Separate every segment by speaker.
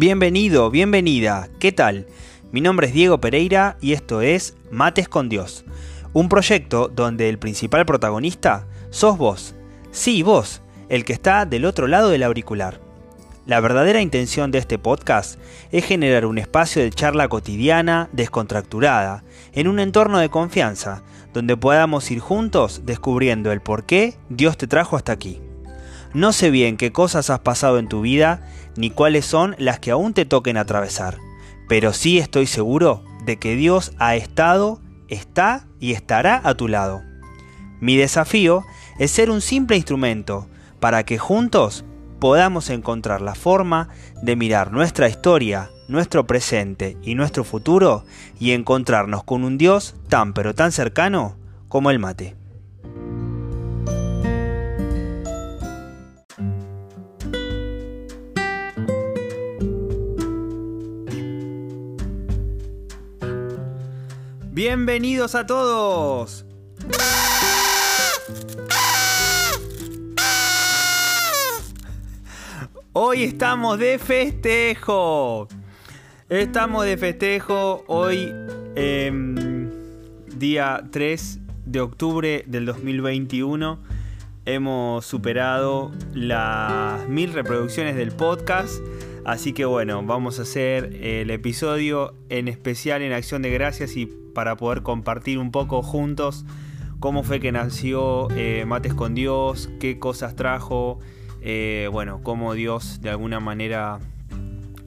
Speaker 1: Bienvenido, bienvenida, ¿qué tal? Mi nombre es Diego Pereira y esto es Mates con Dios, un proyecto donde el principal protagonista sos vos. Sí, vos, el que está del otro lado del auricular. La verdadera intención de este podcast es generar un espacio de charla cotidiana, descontracturada, en un entorno de confianza, donde podamos ir juntos descubriendo el por qué Dios te trajo hasta aquí. No sé bien qué cosas has pasado en tu vida, ni cuáles son las que aún te toquen atravesar, pero sí estoy seguro de que Dios ha estado, está y estará a tu lado. Mi desafío es ser un simple instrumento para que juntos podamos encontrar la forma de mirar nuestra historia, nuestro presente y nuestro futuro y encontrarnos con un Dios tan pero tan cercano como el mate. Bienvenidos a todos. Hoy estamos de festejo. Estamos de festejo hoy, em, día 3 de octubre del 2021. Hemos superado las mil reproducciones del podcast. Así que bueno, vamos a hacer el episodio en especial en acción de gracias y para poder compartir un poco juntos cómo fue que nació eh, Mates con Dios, qué cosas trajo, eh, bueno, cómo Dios de alguna manera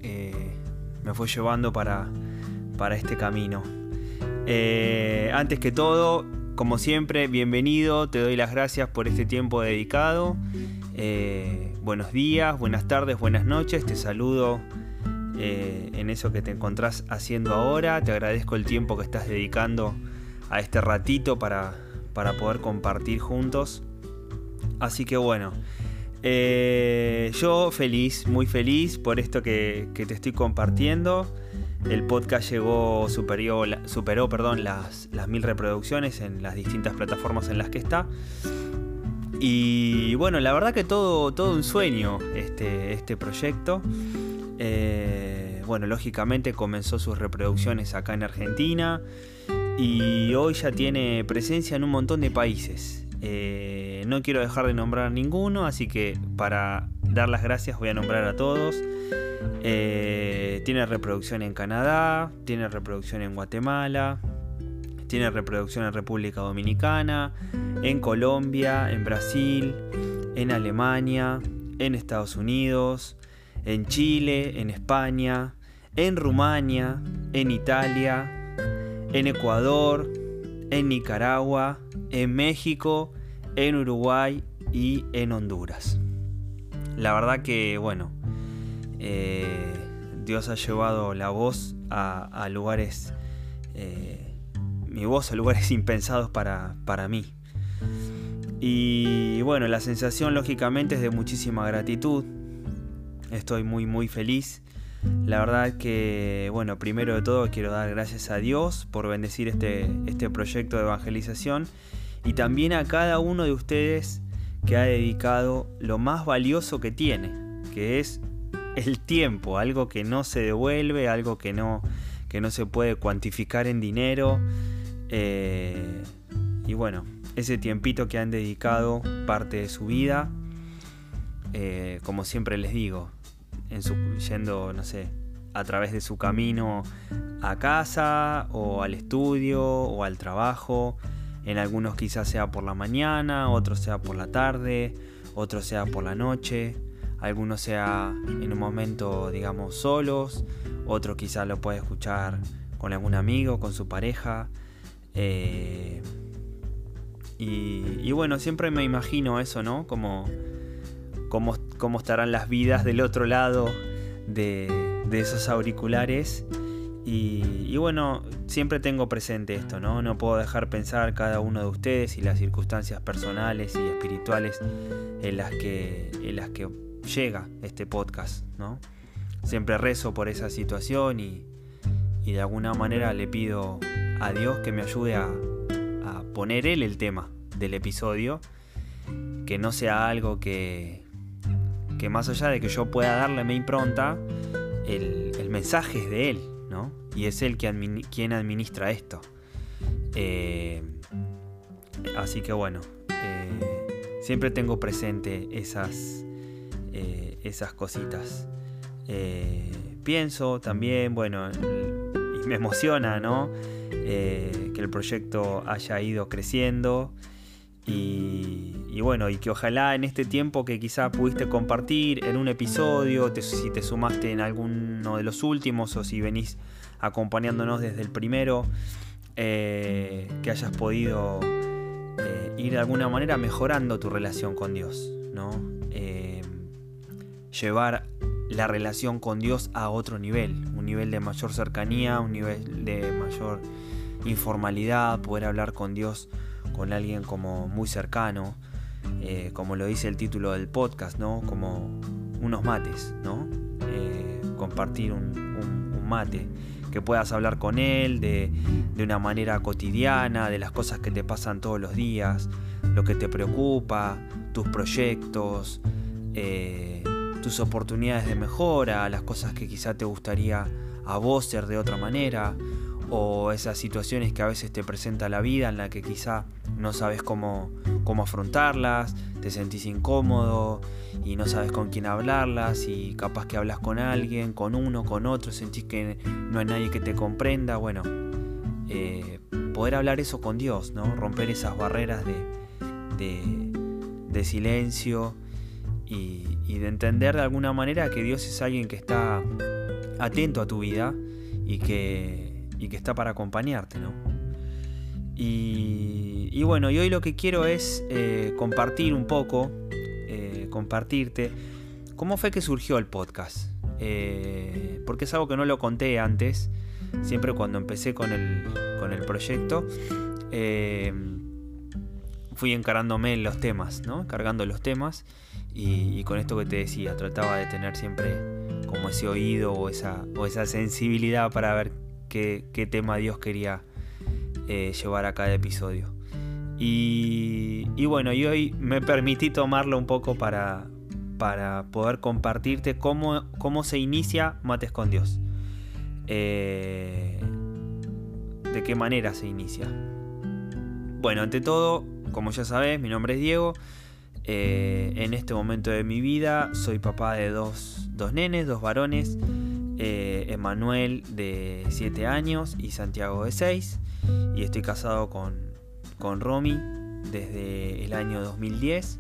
Speaker 1: eh, me fue llevando para, para este camino. antes que todo, como siempre, bienvenido, te doy las gracias por este tiempo dedicado. buenos días, buenas tardes, buenas noches, te saludo eh, en eso que te encontrás haciendo ahora. Te agradezco el tiempo que estás dedicando a este ratito para, para poder compartir juntos. Así que bueno, eh, yo feliz, muy feliz por esto que, te estoy compartiendo. El podcast llegó, superó, superó perdón, las, las mil reproducciones en las distintas plataformas en las que está. Y bueno, la verdad que todo, todo un sueño este, este proyecto. Eh, bueno, lógicamente comenzó sus reproducciones acá en Argentina y hoy ya tiene presencia en un montón de países. Eh, no quiero dejar de nombrar ninguno, así que para dar las gracias voy a nombrar a todos. Eh, tiene reproducción en Canadá, tiene reproducción en Guatemala, tiene reproducción en República Dominicana, en Colombia, en Brasil, en Alemania, en Estados Unidos, en Chile, en España, en Rumania, en Italia, en Ecuador, en Nicaragua, en México, en Uruguay y en Honduras. La verdad que, bueno, eh, Dios ha llevado la voz a, lugares, eh, mi voz a lugares impensados para, para mí. Y bueno, la sensación lógicamente es de muchísima gratitud, Estoy muy muy feliz. La verdad que, bueno, primero de todo quiero dar gracias a Dios por bendecir este, este proyecto de evangelización y también a cada uno de ustedes que ha dedicado lo más valioso que tiene, que es el tiempo, algo que no se devuelve, algo que no, que no se puede cuantificar en dinero. Eh, y bueno, ese tiempito que han dedicado parte de su vida, eh, como siempre les digo, yendo, no sé, a través de su camino a casa o al estudio o al trabajo. En algunos quizás sea por la mañana, otros sea por la tarde, otros sea por la noche, algunos sea en un momento, digamos, solos, otro quizás lo puede escuchar con algún amigo, con su pareja. Eh, y, bueno, siempre me imagino eso, ¿no? Como cómo, estarán las vidas del otro lado de, esos auriculares. Y, bueno, siempre tengo presente esto, ¿no? No puedo dejar pensar cada uno de ustedes y las circunstancias personales y espirituales en las que, en las que llega este podcast, ¿no? Siempre rezo por esa situación y, de alguna manera le pido a Dios que me ayude a, a poner él el tema del episodio, que no sea algo que, que más allá de que yo pueda darle mi impronta, el, mensaje es de Él, ¿no? Y es Él quien, administra esto. Eh, así que bueno, eh, siempre tengo presente esas, eh, esas cositas. pienso también, bueno, y me emociona, ¿no? que el proyecto haya ido creciendo. Y, bueno, y que ojalá en este tiempo que quizá pudiste compartir en un episodio, si te sumaste en alguno de los últimos o si venís acompañándonos desde el primero, eh, que hayas podido eh, ir de alguna manera mejorando tu relación con Dios, ¿no? Eh, llevar la relación con Dios a otro nivel, un nivel de mayor cercanía, un nivel de mayor informalidad, poder hablar con Dios con alguien como muy cercano, eh, como lo dice el título del podcast, ¿no? Como unos mates, ¿no? Eh, compartir un, mate, que puedas hablar con él de, una manera cotidiana, de las cosas que te pasan todos los días, lo que te preocupa, tus proyectos, eh, tus oportunidades de mejora, las cosas que quizá te gustaría a vos ser de otra manera, o esas situaciones que a veces te presenta la vida en la que quizá no sabes cómo, cómo afrontarlas, te sentís incómodo y no sabes con quién hablarlas y capaz que hablas con alguien, con uno, con otro, sentís que no hay nadie que te comprenda, bueno, eh, poder hablar eso con Dios, ¿no? Romper esas barreras de, de, silencio y, y de entender de alguna manera que Dios es alguien que está atento a tu vida y que y que está para acompañarte, ¿no? Y, bueno, y hoy lo que quiero es eh, compartir un poco, eh, compartirte, cómo fue que surgió el podcast. Eh, porque es algo que no lo conté antes, siempre cuando empecé con el, con el proyecto, fui encarándome en los temas, ¿no? Cargando los temas y, con esto que te decía, trataba de tener siempre como ese oído o esa, o esa sensibilidad para ver qué, tema Dios quería eh, llevar a cada episodio. Y, bueno, y hoy me permití tomarlo un poco para, para poder compartirte cómo, cómo se inicia Mates con Dios. Eh, de qué manera se inicia. Bueno, ante todo, como ya sabes, mi nombre es Diego. Eh, en este momento de mi vida soy papá de dos, dos nenes, dos varones. Eh, Emanuel de 7 años y Santiago de 6. Y estoy casado con, con Romy desde el año 2010.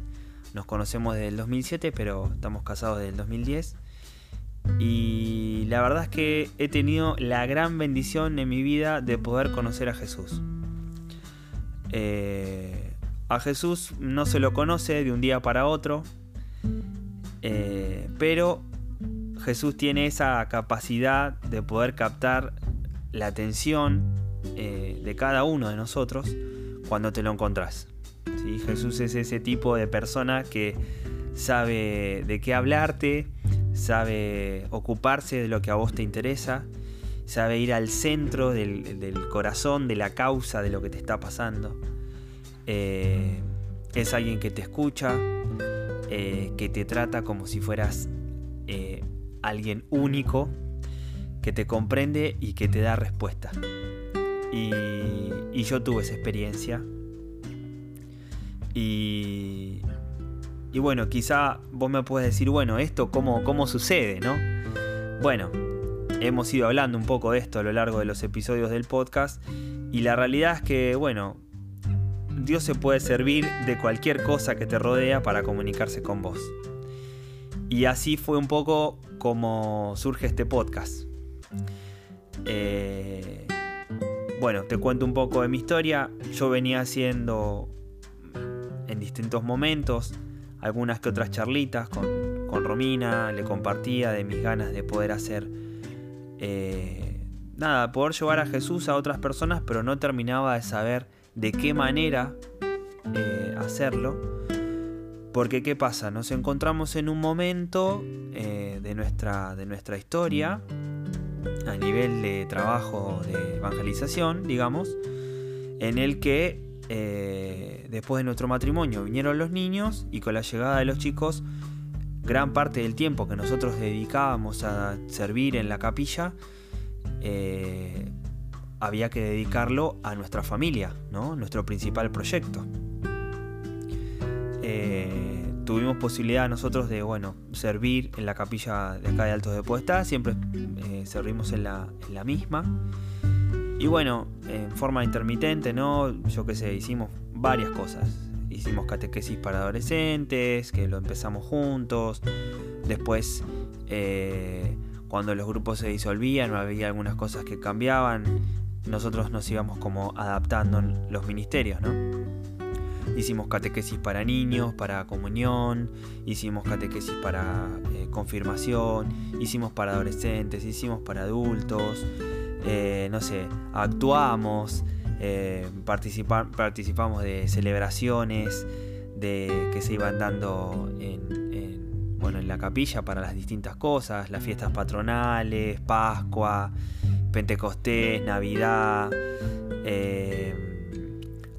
Speaker 1: Nos conocemos desde el 2007, pero estamos casados desde el 2010. Y la verdad es que he tenido la gran bendición en mi vida de poder conocer a Jesús. Eh, a Jesús no se lo conoce de un día para otro, eh, pero Jesús tiene esa capacidad de poder captar la atención eh, de cada uno de nosotros cuando te lo encontrás. ¿sí? Jesús es ese tipo de persona que sabe de qué hablarte, sabe ocuparse de lo que a vos te interesa, sabe ir al centro del, corazón, de la causa de lo que te está pasando. Eh, es alguien que te escucha, eh, que te trata como si fueras alguien único que te comprende y que te da respuesta. Y, yo tuve esa experiencia. Y, y, bueno, quizá vos me puedes decir, bueno, esto cómo, cómo sucede, ¿no? Bueno, hemos ido hablando un poco de esto a lo largo de los episodios del podcast. Y la realidad es que, bueno, Dios se puede servir de cualquier cosa que te rodea para comunicarse con vos. Y así fue un poco como surge este podcast. Eh, bueno, te cuento un poco de mi historia. Yo venía haciendo en distintos momentos algunas que otras charlitas con, con Romina, le compartía de mis ganas de poder hacer, eh, nada, poder llevar a Jesús a otras personas, pero no terminaba de saber de qué manera eh, hacerlo. Porque ¿qué pasa? Nos encontramos en un momento eh, de, nuestra, de nuestra historia, a nivel de trabajo de evangelización, digamos, en el que eh, después de nuestro matrimonio vinieron los niños y con la llegada de los chicos gran parte del tiempo que nosotros dedicábamos a servir en la capilla, eh, había que dedicarlo a nuestra familia, ¿no? nuestro principal proyecto. Eh, tuvimos posibilidad nosotros de bueno, servir en la capilla de acá de Altos de Podestá, siempre eh, servimos en la, misma. Y bueno, en forma intermitente, ¿no? Yo qué sé, hicimos varias cosas. Hicimos catequesis para adolescentes, que lo empezamos juntos. Después, eh, cuando los grupos se disolvían, había algunas cosas que cambiaban. Nosotros nos íbamos como adaptando los ministerios, ¿no? Hicimos catequesis para niños, para comunión, hicimos catequesis para eh, confirmación, hicimos para adolescentes, hicimos para adultos, eh, no sé, actuamos, eh, participamos de celebraciones de, que se iban dando en, bueno, en la capilla para las distintas cosas, las fiestas patronales, Pascua, Pentecostés, Navidad.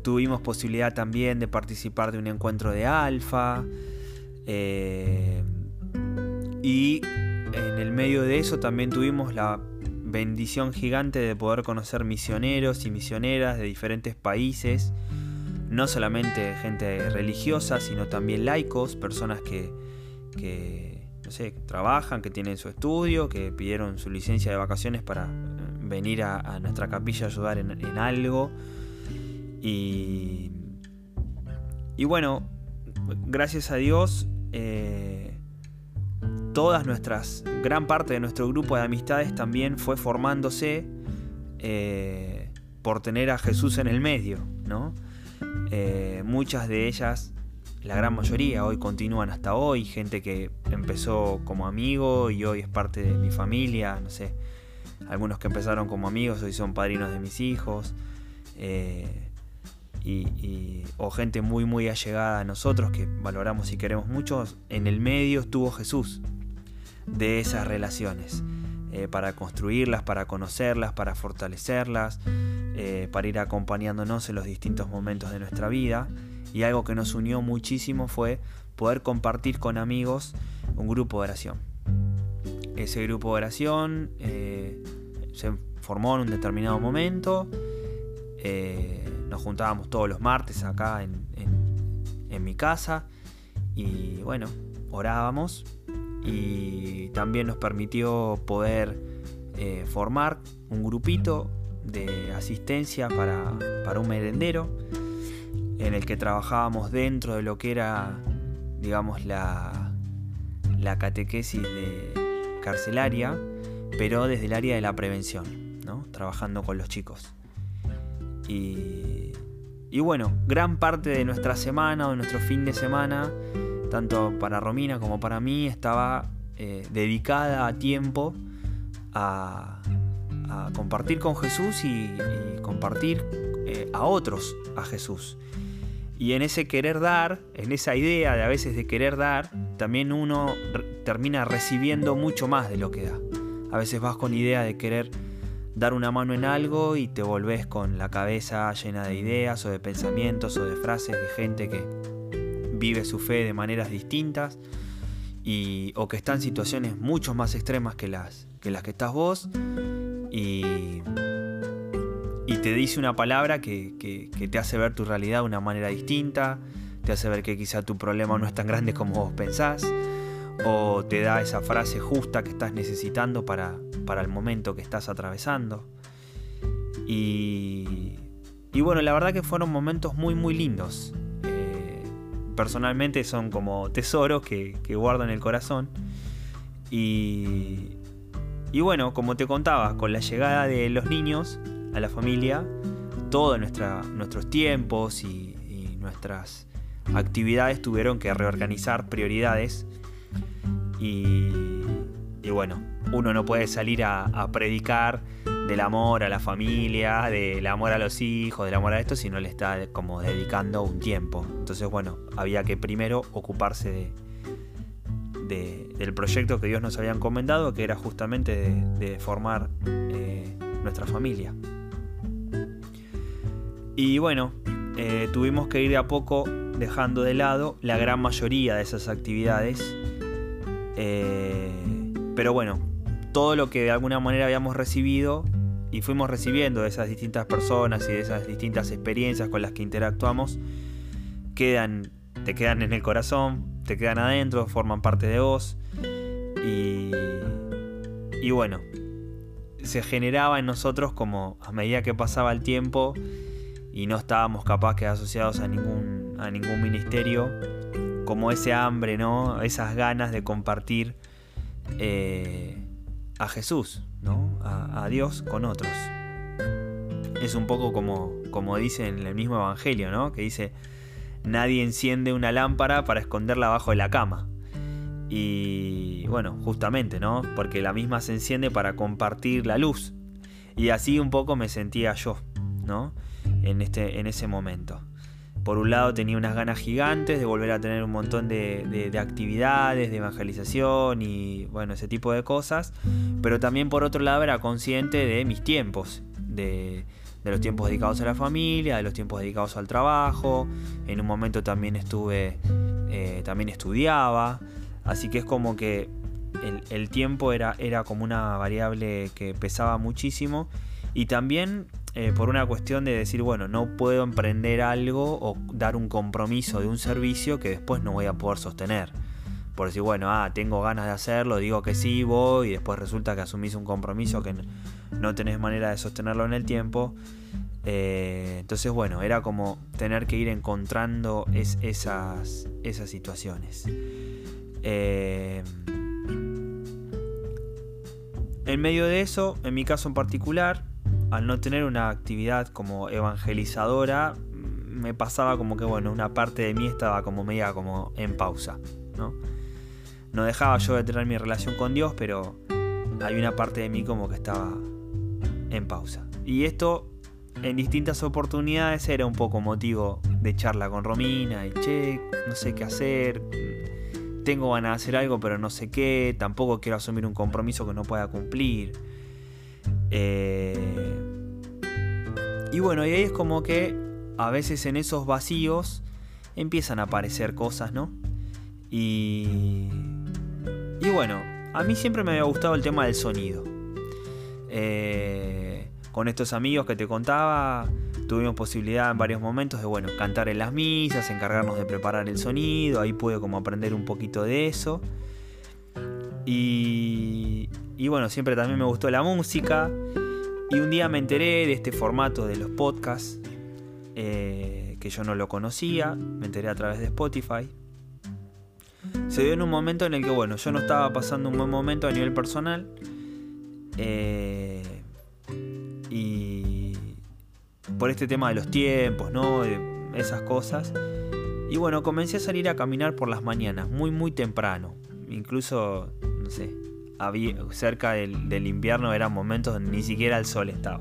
Speaker 1: Tuvimos posibilidad también de participar de un encuentro de alfa. Eh, y en el medio de eso también tuvimos la bendición gigante de poder conocer misioneros y misioneras de diferentes países. No solamente gente religiosa, sino también laicos, personas que, no sé, trabajan, que tienen su estudio, que pidieron su licencia de vacaciones para venir a, nuestra capilla a ayudar en, en algo. Y, y bueno, gracias a Dios, eh, todas nuestras, gran parte de nuestro grupo de amistades también fue formándose eh, por tener a Jesús en el medio, ¿no? Eh, muchas de ellas, la gran mayoría, hoy continúan hasta hoy, gente que empezó como amigo y hoy es parte de mi familia, no sé, algunos que empezaron como amigos hoy son padrinos de mis hijos y, o gente muy muy allegada a nosotros que valoramos y queremos mucho, en el medio estuvo Jesús de esas relaciones, eh, para construirlas, para conocerlas, para fortalecerlas, eh, para ir acompañándonos en los distintos momentos de nuestra vida. Y algo que nos unió muchísimo fue poder compartir con amigos un grupo de oración. Ese grupo de oración eh, se formó en un determinado momento nos juntábamos todos los martes acá en, mi casa y bueno, orábamos y también nos permitió poder eh, formar un grupito de asistencia para, un merendero en el que trabajábamos dentro de lo que era, digamos, la, la catequesis de carcelaria, pero desde el área de la prevención, ¿no? trabajando con los chicos. Y, bueno, gran parte de nuestra semana o de nuestro fin de semana, tanto para Romina como para mí, estaba eh, dedicada a tiempo a, compartir con Jesús y, compartir eh, a otros a Jesús. Y en ese querer dar, en esa idea de a veces de querer dar, también uno termina recibiendo mucho más de lo que da. A veces vas con idea de querer dar una mano en algo y te volvés con la cabeza llena de ideas o de pensamientos o de frases de gente que vive su fe de maneras distintas y, o que está en situaciones mucho más extremas que las que, que estás vos. Y, te dice una palabra que, que te hace ver tu realidad de una manera distinta, te hace ver que quizá tu problema no es tan grande como vos pensás o te da esa frase justa que estás necesitando para, para el momento que estás atravesando. Y, y, bueno, la verdad que fueron momentos muy muy lindos. Eh, personalmente son como tesoros que, que, guardo en el corazón. Y, y bueno, como te contaba, con la llegada de los niños a la familia, todos nuestros tiempos y, y nuestras actividades tuvieron que reorganizar prioridades y, bueno, uno no puede salir a, predicar del amor a la familia, del amor a los hijos, del amor a esto, si no le está como dedicando un tiempo. Entonces, bueno, había que primero ocuparse de, del proyecto que Dios nos había encomendado, que era justamente de, formar eh, nuestra familia. Y bueno, eh, tuvimos que ir de a poco dejando de lado la gran mayoría de esas actividades Eh, pero bueno, todo lo que de alguna manera habíamos recibido y fuimos recibiendo de esas distintas personas y de esas distintas experiencias con las que interactuamos, quedan, te quedan en el corazón, te quedan adentro, forman parte de vos. Y, bueno, se generaba en nosotros como a medida que pasaba el tiempo y no estábamos capaz que asociados a ningún, a ningún ministerio, como ese hambre, ¿no? Esas ganas de compartir eh, a Jesús, ¿no? A, Dios con otros. Es un poco como, como dice en el mismo Evangelio, ¿no? Que dice, nadie enciende una lámpara para esconderla bajo de la cama. Y bueno, justamente, ¿no? Porque la misma se enciende para compartir la luz. Y así un poco me sentía yo, ¿no? En, este, en ese momento. Por un lado tenía unas ganas gigantes de volver a tener un montón de, actividades, de evangelización y bueno, ese tipo de cosas. Pero también por otro lado era consciente de mis tiempos, de, los tiempos dedicados a la familia, de los tiempos dedicados al trabajo. En un momento también estuve, eh, también estudiaba. Así que es como que el, tiempo era, era como una variable que pesaba muchísimo. Y también eh, por una cuestión de decir, bueno, no puedo emprender algo o dar un compromiso de un servicio que después no voy a poder sostener. Por decir, bueno, ah, tengo ganas de hacerlo, digo que sí, voy, y después resulta que asumís un compromiso que no tenés manera de sostenerlo en el tiempo. Eh, entonces, bueno, era como tener que ir encontrando esas, esas situaciones. Eh, en medio de eso, en mi caso en particular, al no tener una actividad como evangelizadora, me pasaba como que, bueno, una parte de mí estaba como media como en pausa, ¿no? No dejaba yo de tener mi relación con Dios, pero hay una parte de mí como que estaba en pausa. Y esto en distintas oportunidades era un poco motivo de charla con Romina y che, no sé qué hacer, tengo ganas de hacer algo pero no sé qué, tampoco quiero asumir un compromiso que no pueda cumplir. Eh, y bueno, y ahí es como que a veces en esos vacíos empiezan a aparecer cosas, ¿no? Y, y bueno, a mí siempre me había gustado el tema del sonido. Eh, con estos amigos que te contaba, tuvimos posibilidad en varios momentos de, bueno, cantar en las misas, encargarnos de preparar el sonido, ahí pude como aprender un poquito de eso. Y, y bueno, siempre también me gustó la música. Y un día me enteré de este formato de los podcasts, eh, que yo no lo conocía, me enteré a través de Spotify. Se dio en un momento en el que, bueno, yo no estaba pasando un buen momento a nivel personal. Eh, y por este tema de los tiempos, ¿no? De esas cosas. Y bueno, comencé a salir a caminar por las mañanas, muy, muy temprano. Incluso, no sé, cerca del, invierno eran momentos donde ni siquiera el sol estaba.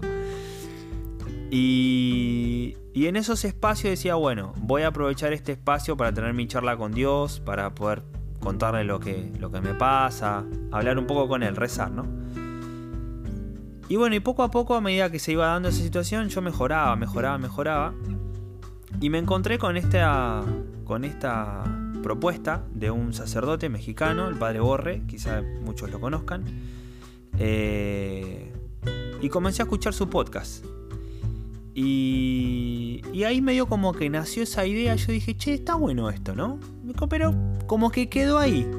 Speaker 1: Y, y, en esos espacios decía, bueno, voy a aprovechar este espacio para tener mi charla con Dios, para poder contarle lo que, lo que me pasa, hablar un poco con él, rezar, ¿no? Y bueno, y poco a poco, a medida que se iba dando esa situación, yo mejoraba, mejoraba, mejoraba. Y me encontré con esta, con esta propuesta de un sacerdote mexicano, el padre Borre, quizá muchos lo conozcan. Eh, y comencé a escuchar su podcast. Y, y, ahí medio como que nació esa idea. Yo dije, che, está bueno esto, ¿no? Pero como que quedó ahí.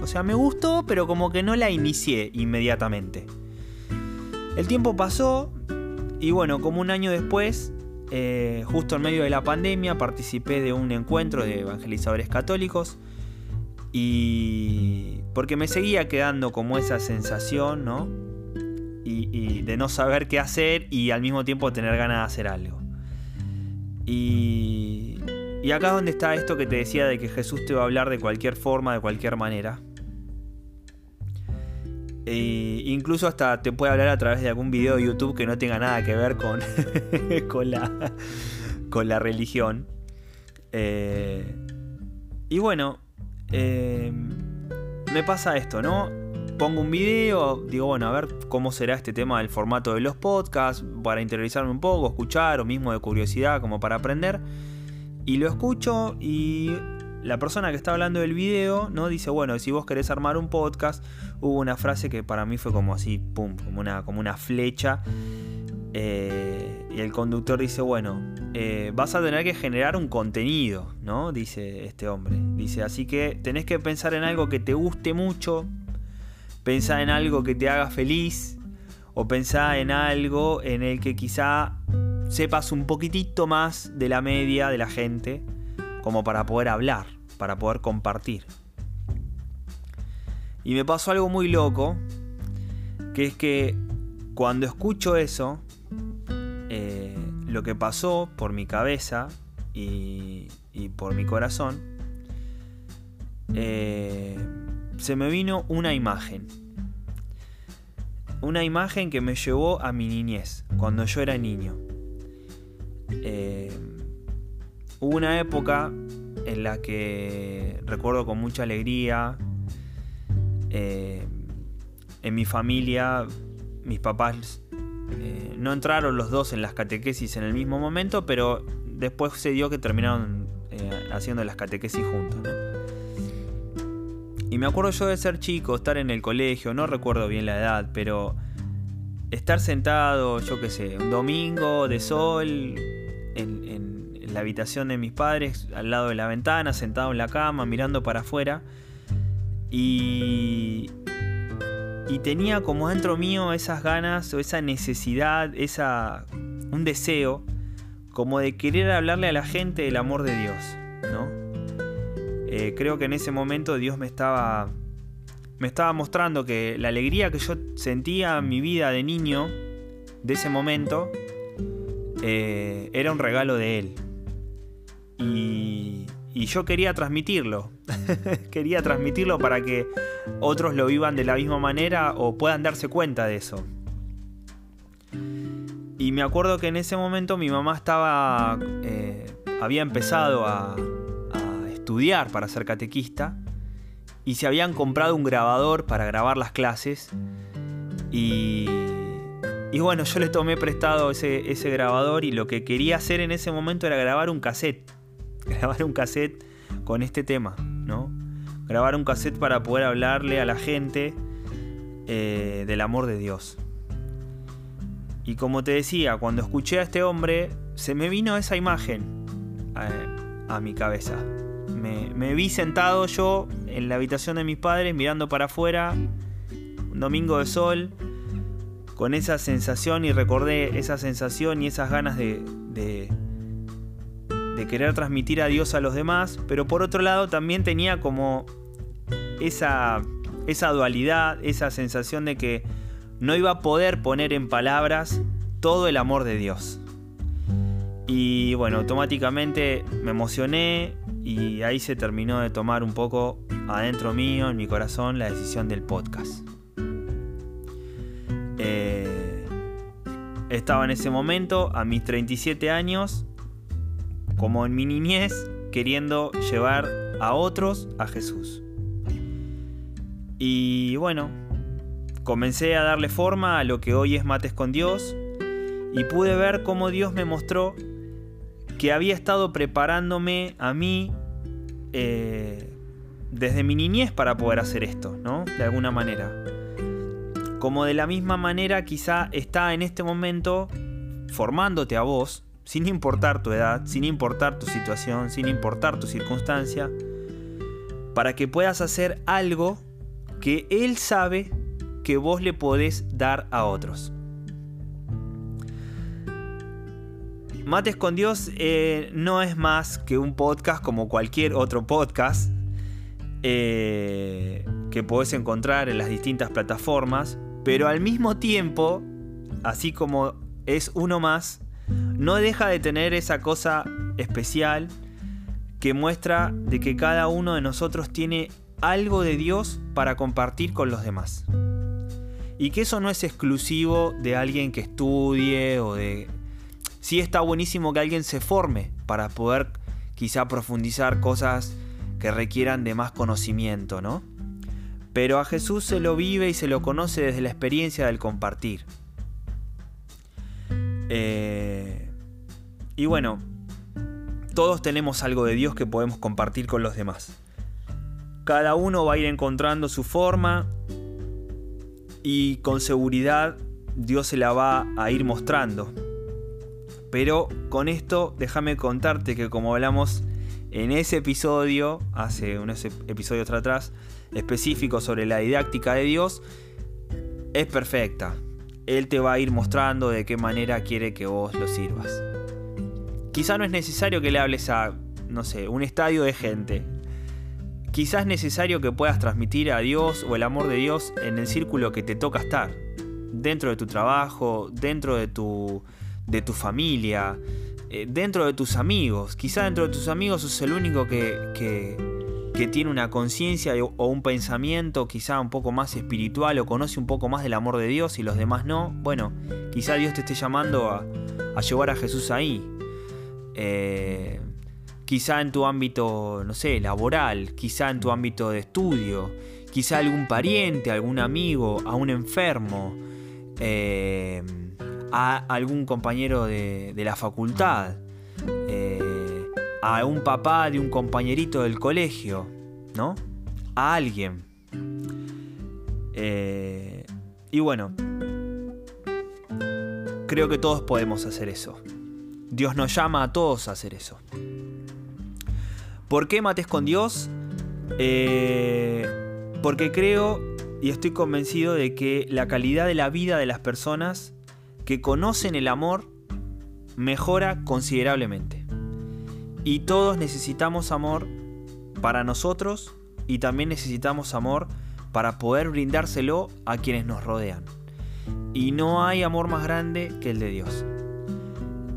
Speaker 1: O sea, me gustó, pero como que no la inicié inmediatamente. El tiempo pasó y bueno, como un año después eh, justo en medio de la pandemia participé de un encuentro de evangelizadores católicos y porque me seguía quedando como esa sensación, ¿no? Y, de no saber qué hacer y al mismo tiempo tener ganas de hacer algo. Y, y acá es donde está esto que te decía de que Jesús te va a hablar de cualquier forma, de cualquier manera. E incluso hasta te puede hablar a través de algún video de YouTube que no tenga nada que ver con, con, la, con la religión. Eh, y bueno, eh, me pasa esto, ¿no? Pongo un video, digo, bueno, a ver cómo será este tema del formato de los podcasts, para interiorizarme un poco, escuchar, o mismo de curiosidad, como para aprender. Y lo escucho y la persona que está hablando del video, ¿no? Dice, bueno, si vos querés armar un podcast, hubo una frase que para mí fue como así, pum, como una, como una flecha. Eh, y el conductor dice, bueno, eh, vas a tener que generar un contenido, ¿no? Dice este hombre. Dice, así que tenés que pensar en algo que te guste mucho, pensar en algo que te haga feliz, o pensar en algo en el que quizá sepas un poquitito más de la media de la gente como para poder hablar, para poder compartir. Y me pasó algo muy loco, que es que cuando escucho eso, eh, lo que pasó por mi cabeza y, por mi corazón, eh, se me vino una imagen. Una imagen que me llevó a mi niñez, cuando yo era niño. Eh, hubo una época en la que recuerdo con mucha alegría, eh, en mi familia, mis papás eh, no entraron los dos en las catequesis en el mismo momento, pero después se dio que terminaron haciendo las catequesis juntos. Y me acuerdo yo de ser chico, estar en el colegio, no recuerdo bien la edad, pero estar sentado, yo qué sé, un domingo de sol, en, la habitación de mis padres, al lado de la ventana, sentado en la cama, mirando para afuera. Y, tenía como dentro mío esas ganas o esa necesidad, esa, un deseo como de querer hablarle a la gente del amor de Dios, ¿no? Eh, creo que en ese momento Dios me estaba, me estaba mostrando que la alegría que yo sentía en mi vida de niño, de ese momento, eh, era un regalo de él. Y, yo quería transmitirlo. quería transmitirlo para que otros lo vivan de la misma manera o puedan darse cuenta de eso. Y me acuerdo que en ese momento mi mamá estaba. Eh, había empezado a, a, estudiar para ser catequista. Y se habían comprado un grabador para grabar las clases. Y y bueno, yo le tomé prestado ese, ese grabador y lo que quería hacer en ese momento era grabar un cassette. Grabar un cassette con este tema, ¿no? Grabar un cassette para poder hablarle a la gente eh, del amor de Dios. Y como te decía, cuando escuché a este hombre, se me vino esa imagen a, mi cabeza. Me, vi sentado yo en la habitación de mis padres mirando para afuera, un domingo de sol, con esa sensación y recordé esa sensación y esas ganas de, querer transmitir a Dios a los demás, pero por otro lado también tenía como esa, esa dualidad, esa sensación de que no iba a poder poner en palabras todo el amor de Dios. Y bueno, automáticamente me emocioné y ahí se terminó de tomar un poco adentro mío, en mi corazón, la decisión del podcast. Eh, estaba en ese momento, a mis 37 años, como en mi niñez, queriendo llevar a otros a Jesús. Y bueno, comencé a darle forma a lo que hoy es Mates con Dios y pude ver cómo Dios me mostró que había estado preparándome a mí eh, desde mi niñez para poder hacer esto, ¿no? De alguna manera como de la misma manera quizá está en este momento formándote a vos, sin importar tu edad, sin importar tu situación, sin importar tu circunstancia, para que puedas hacer algo que Él sabe que vos le podés dar a otros. Mates con Dios eh, no es más que un podcast como cualquier otro podcast eh, que podés encontrar en las distintas plataformas, pero al mismo tiempo, así como es uno más, no deja de tener esa cosa especial que muestra de que cada uno de nosotros tiene algo de Dios para compartir con los demás. Y que eso no es exclusivo de alguien que estudie o de... Sí está buenísimo que alguien se forme para poder quizá profundizar cosas que requieran de más conocimiento, ¿no? pero a Jesús se lo vive y se lo conoce desde la experiencia del compartir. Eh, y bueno, Todos tenemos algo de Dios que podemos compartir con los demás. Cada uno va a ir encontrando su forma y con seguridad Dios se la va a ir mostrando. Pero con esto déjame contarte que como hablamos en ese episodio, hace unos episodios atrás, específico sobre la didáctica de Dios, es perfecta. Él te va a ir mostrando de qué manera quiere que vos lo sirvas. Quizá no es necesario que le hables a, no sé, un estadio de gente. Quizás es necesario que puedas transmitir a Dios o el amor de Dios en el círculo que te toca estar. Dentro de tu trabajo, dentro de tu, de tu familia, eh, dentro de tus amigos. Quizá dentro de tus amigos sos el único que, que, tiene una conciencia o un pensamiento quizá un poco más espiritual o conoce un poco más del amor de Dios y los demás no. Bueno, quizá Dios te esté llamando a, llevar a Jesús ahí. Eh, quizá en tu ámbito, no sé, laboral, quizá en tu ámbito de estudio, quizá algún pariente, algún amigo, a un enfermo. Eh, a algún compañero de, la facultad, a un papá de un compañerito del colegio, ¿no? A alguien. Eh, y bueno, creo que todos podemos hacer eso. Dios nos llama a todos a hacer eso. ¿Por qué mates con Dios? Eh, porque creo y estoy convencido de que la calidad de la vida de las personas que conocen el amor mejora considerablemente. Y todos necesitamos amor para nosotros y también necesitamos amor para poder brindárselo a quienes nos rodean. Y no hay amor más grande que el de Dios.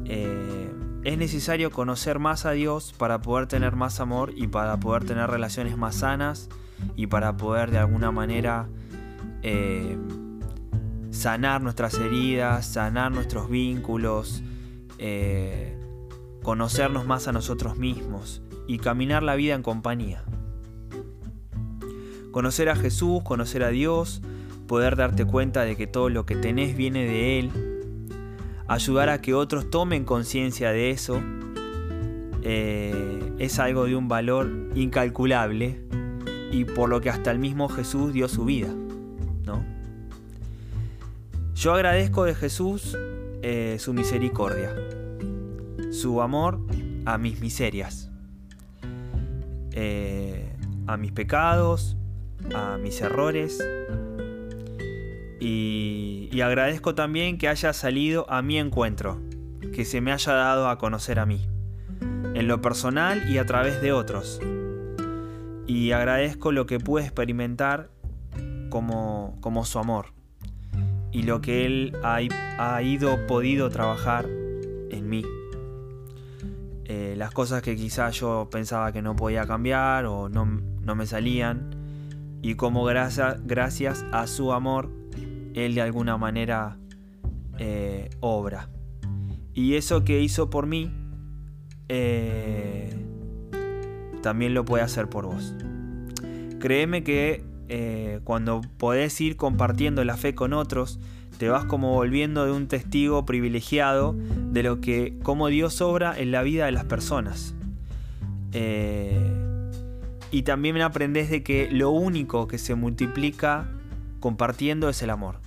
Speaker 1: Eh, es necesario conocer más a Dios para poder tener más amor y para poder tener relaciones más sanas y para poder de alguna manera eh, sanar nuestras heridas, sanar nuestros vínculos, eh, conocernos más a nosotros mismos y caminar la vida en compañía. Conocer a Jesús, conocer a Dios, poder darte cuenta de que todo lo que tenés viene de Él, ayudar a que otros tomen conciencia de eso, eh, es algo de un valor incalculable y por lo que hasta el mismo Jesús dio su vida. Yo agradezco de Jesús eh, su misericordia, su amor a mis miserias, eh, a mis pecados, a mis errores. Y, y agradezco también que haya salido a mi encuentro, que se me haya dado a conocer a mí, en lo personal y a través de otros. Y agradezco lo que pude experimentar como, como su amor y lo que Él ha, ido, podido trabajar en mí. Eh, las cosas que quizás yo pensaba que no podía cambiar o no, me salían. Y como gracias, a su amor, Él de alguna manera eh, obra. Y eso que hizo por mí, eh, también lo puede hacer por vos. Créeme que cuando podés ir compartiendo la fe con otros, te vas como volviendo de un testigo privilegiado de lo que, cómo Dios obra en la vida de las personas. Eh, y también aprendes de que lo único que se multiplica compartiendo es el amor.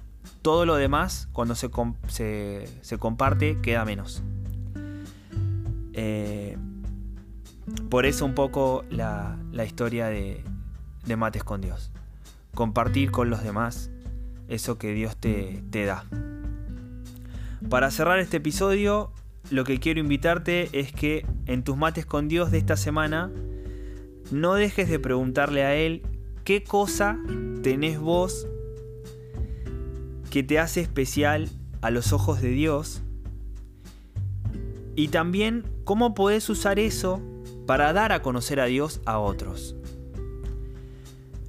Speaker 1: Todo lo demás, cuando se, se, comparte, queda menos. Eh, por eso un poco la, historia de Mates con Dios compartir con los demás eso que Dios te, te da. Para cerrar este episodio, lo que quiero invitarte es que en tus mates con Dios de esta semana no dejes de preguntarle a Él qué cosa tenés vos que te hace especial a los ojos de Dios y también cómo podés usar eso para dar a conocer a Dios a otros.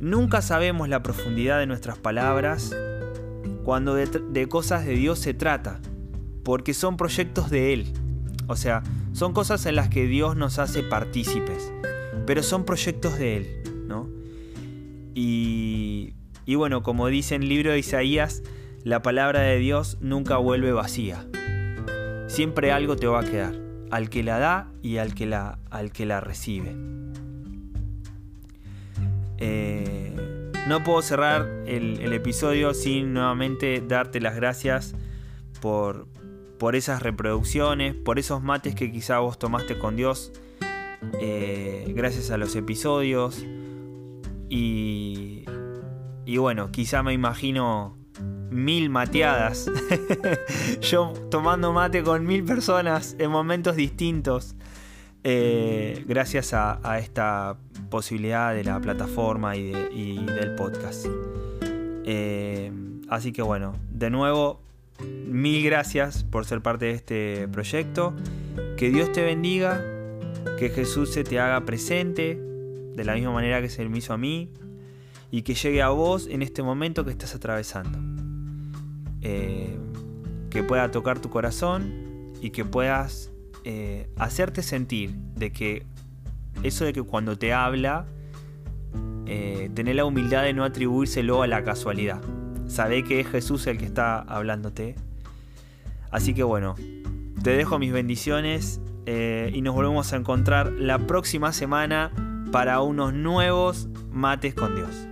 Speaker 1: Nunca sabemos la profundidad de nuestras palabras cuando de, cosas de Dios se trata, porque son proyectos de Él. O sea, son cosas en las que Dios nos hace partícipes, pero son proyectos de Él, ¿no? Y, bueno, como dice en el libro de Isaías, la palabra de Dios nunca vuelve vacía. Siempre algo te va a quedar, al que la da y al que la, al que la recibe. Eh, no puedo cerrar el, episodio sin nuevamente darte las gracias por, por esas reproducciones, por esos mates que quizá vos tomaste con Dios eh, gracias a los episodios. Y, y bueno, quizá me imagino mil mateadas. Yo tomando mate con mil personas en momentos distintos. Eh, gracias a, esta posibilidad de la plataforma y, del podcast. Eh, así que bueno, de nuevo, mil gracias por ser parte de este proyecto. Que Dios te bendiga, que Jesús se te haga presente de la misma manera que se me hizo a mí y que llegue a vos en este momento que estás atravesando. Eh, que pueda tocar tu corazón y que puedas eh, hacerte sentir de que eso de que cuando te habla, eh, tener la humildad de no atribuírselo a la casualidad. Sabe que es Jesús el que está hablándote. Así que bueno, te dejo mis bendiciones y nos volvemos a encontrar la próxima semana para unos nuevos mates con Dios.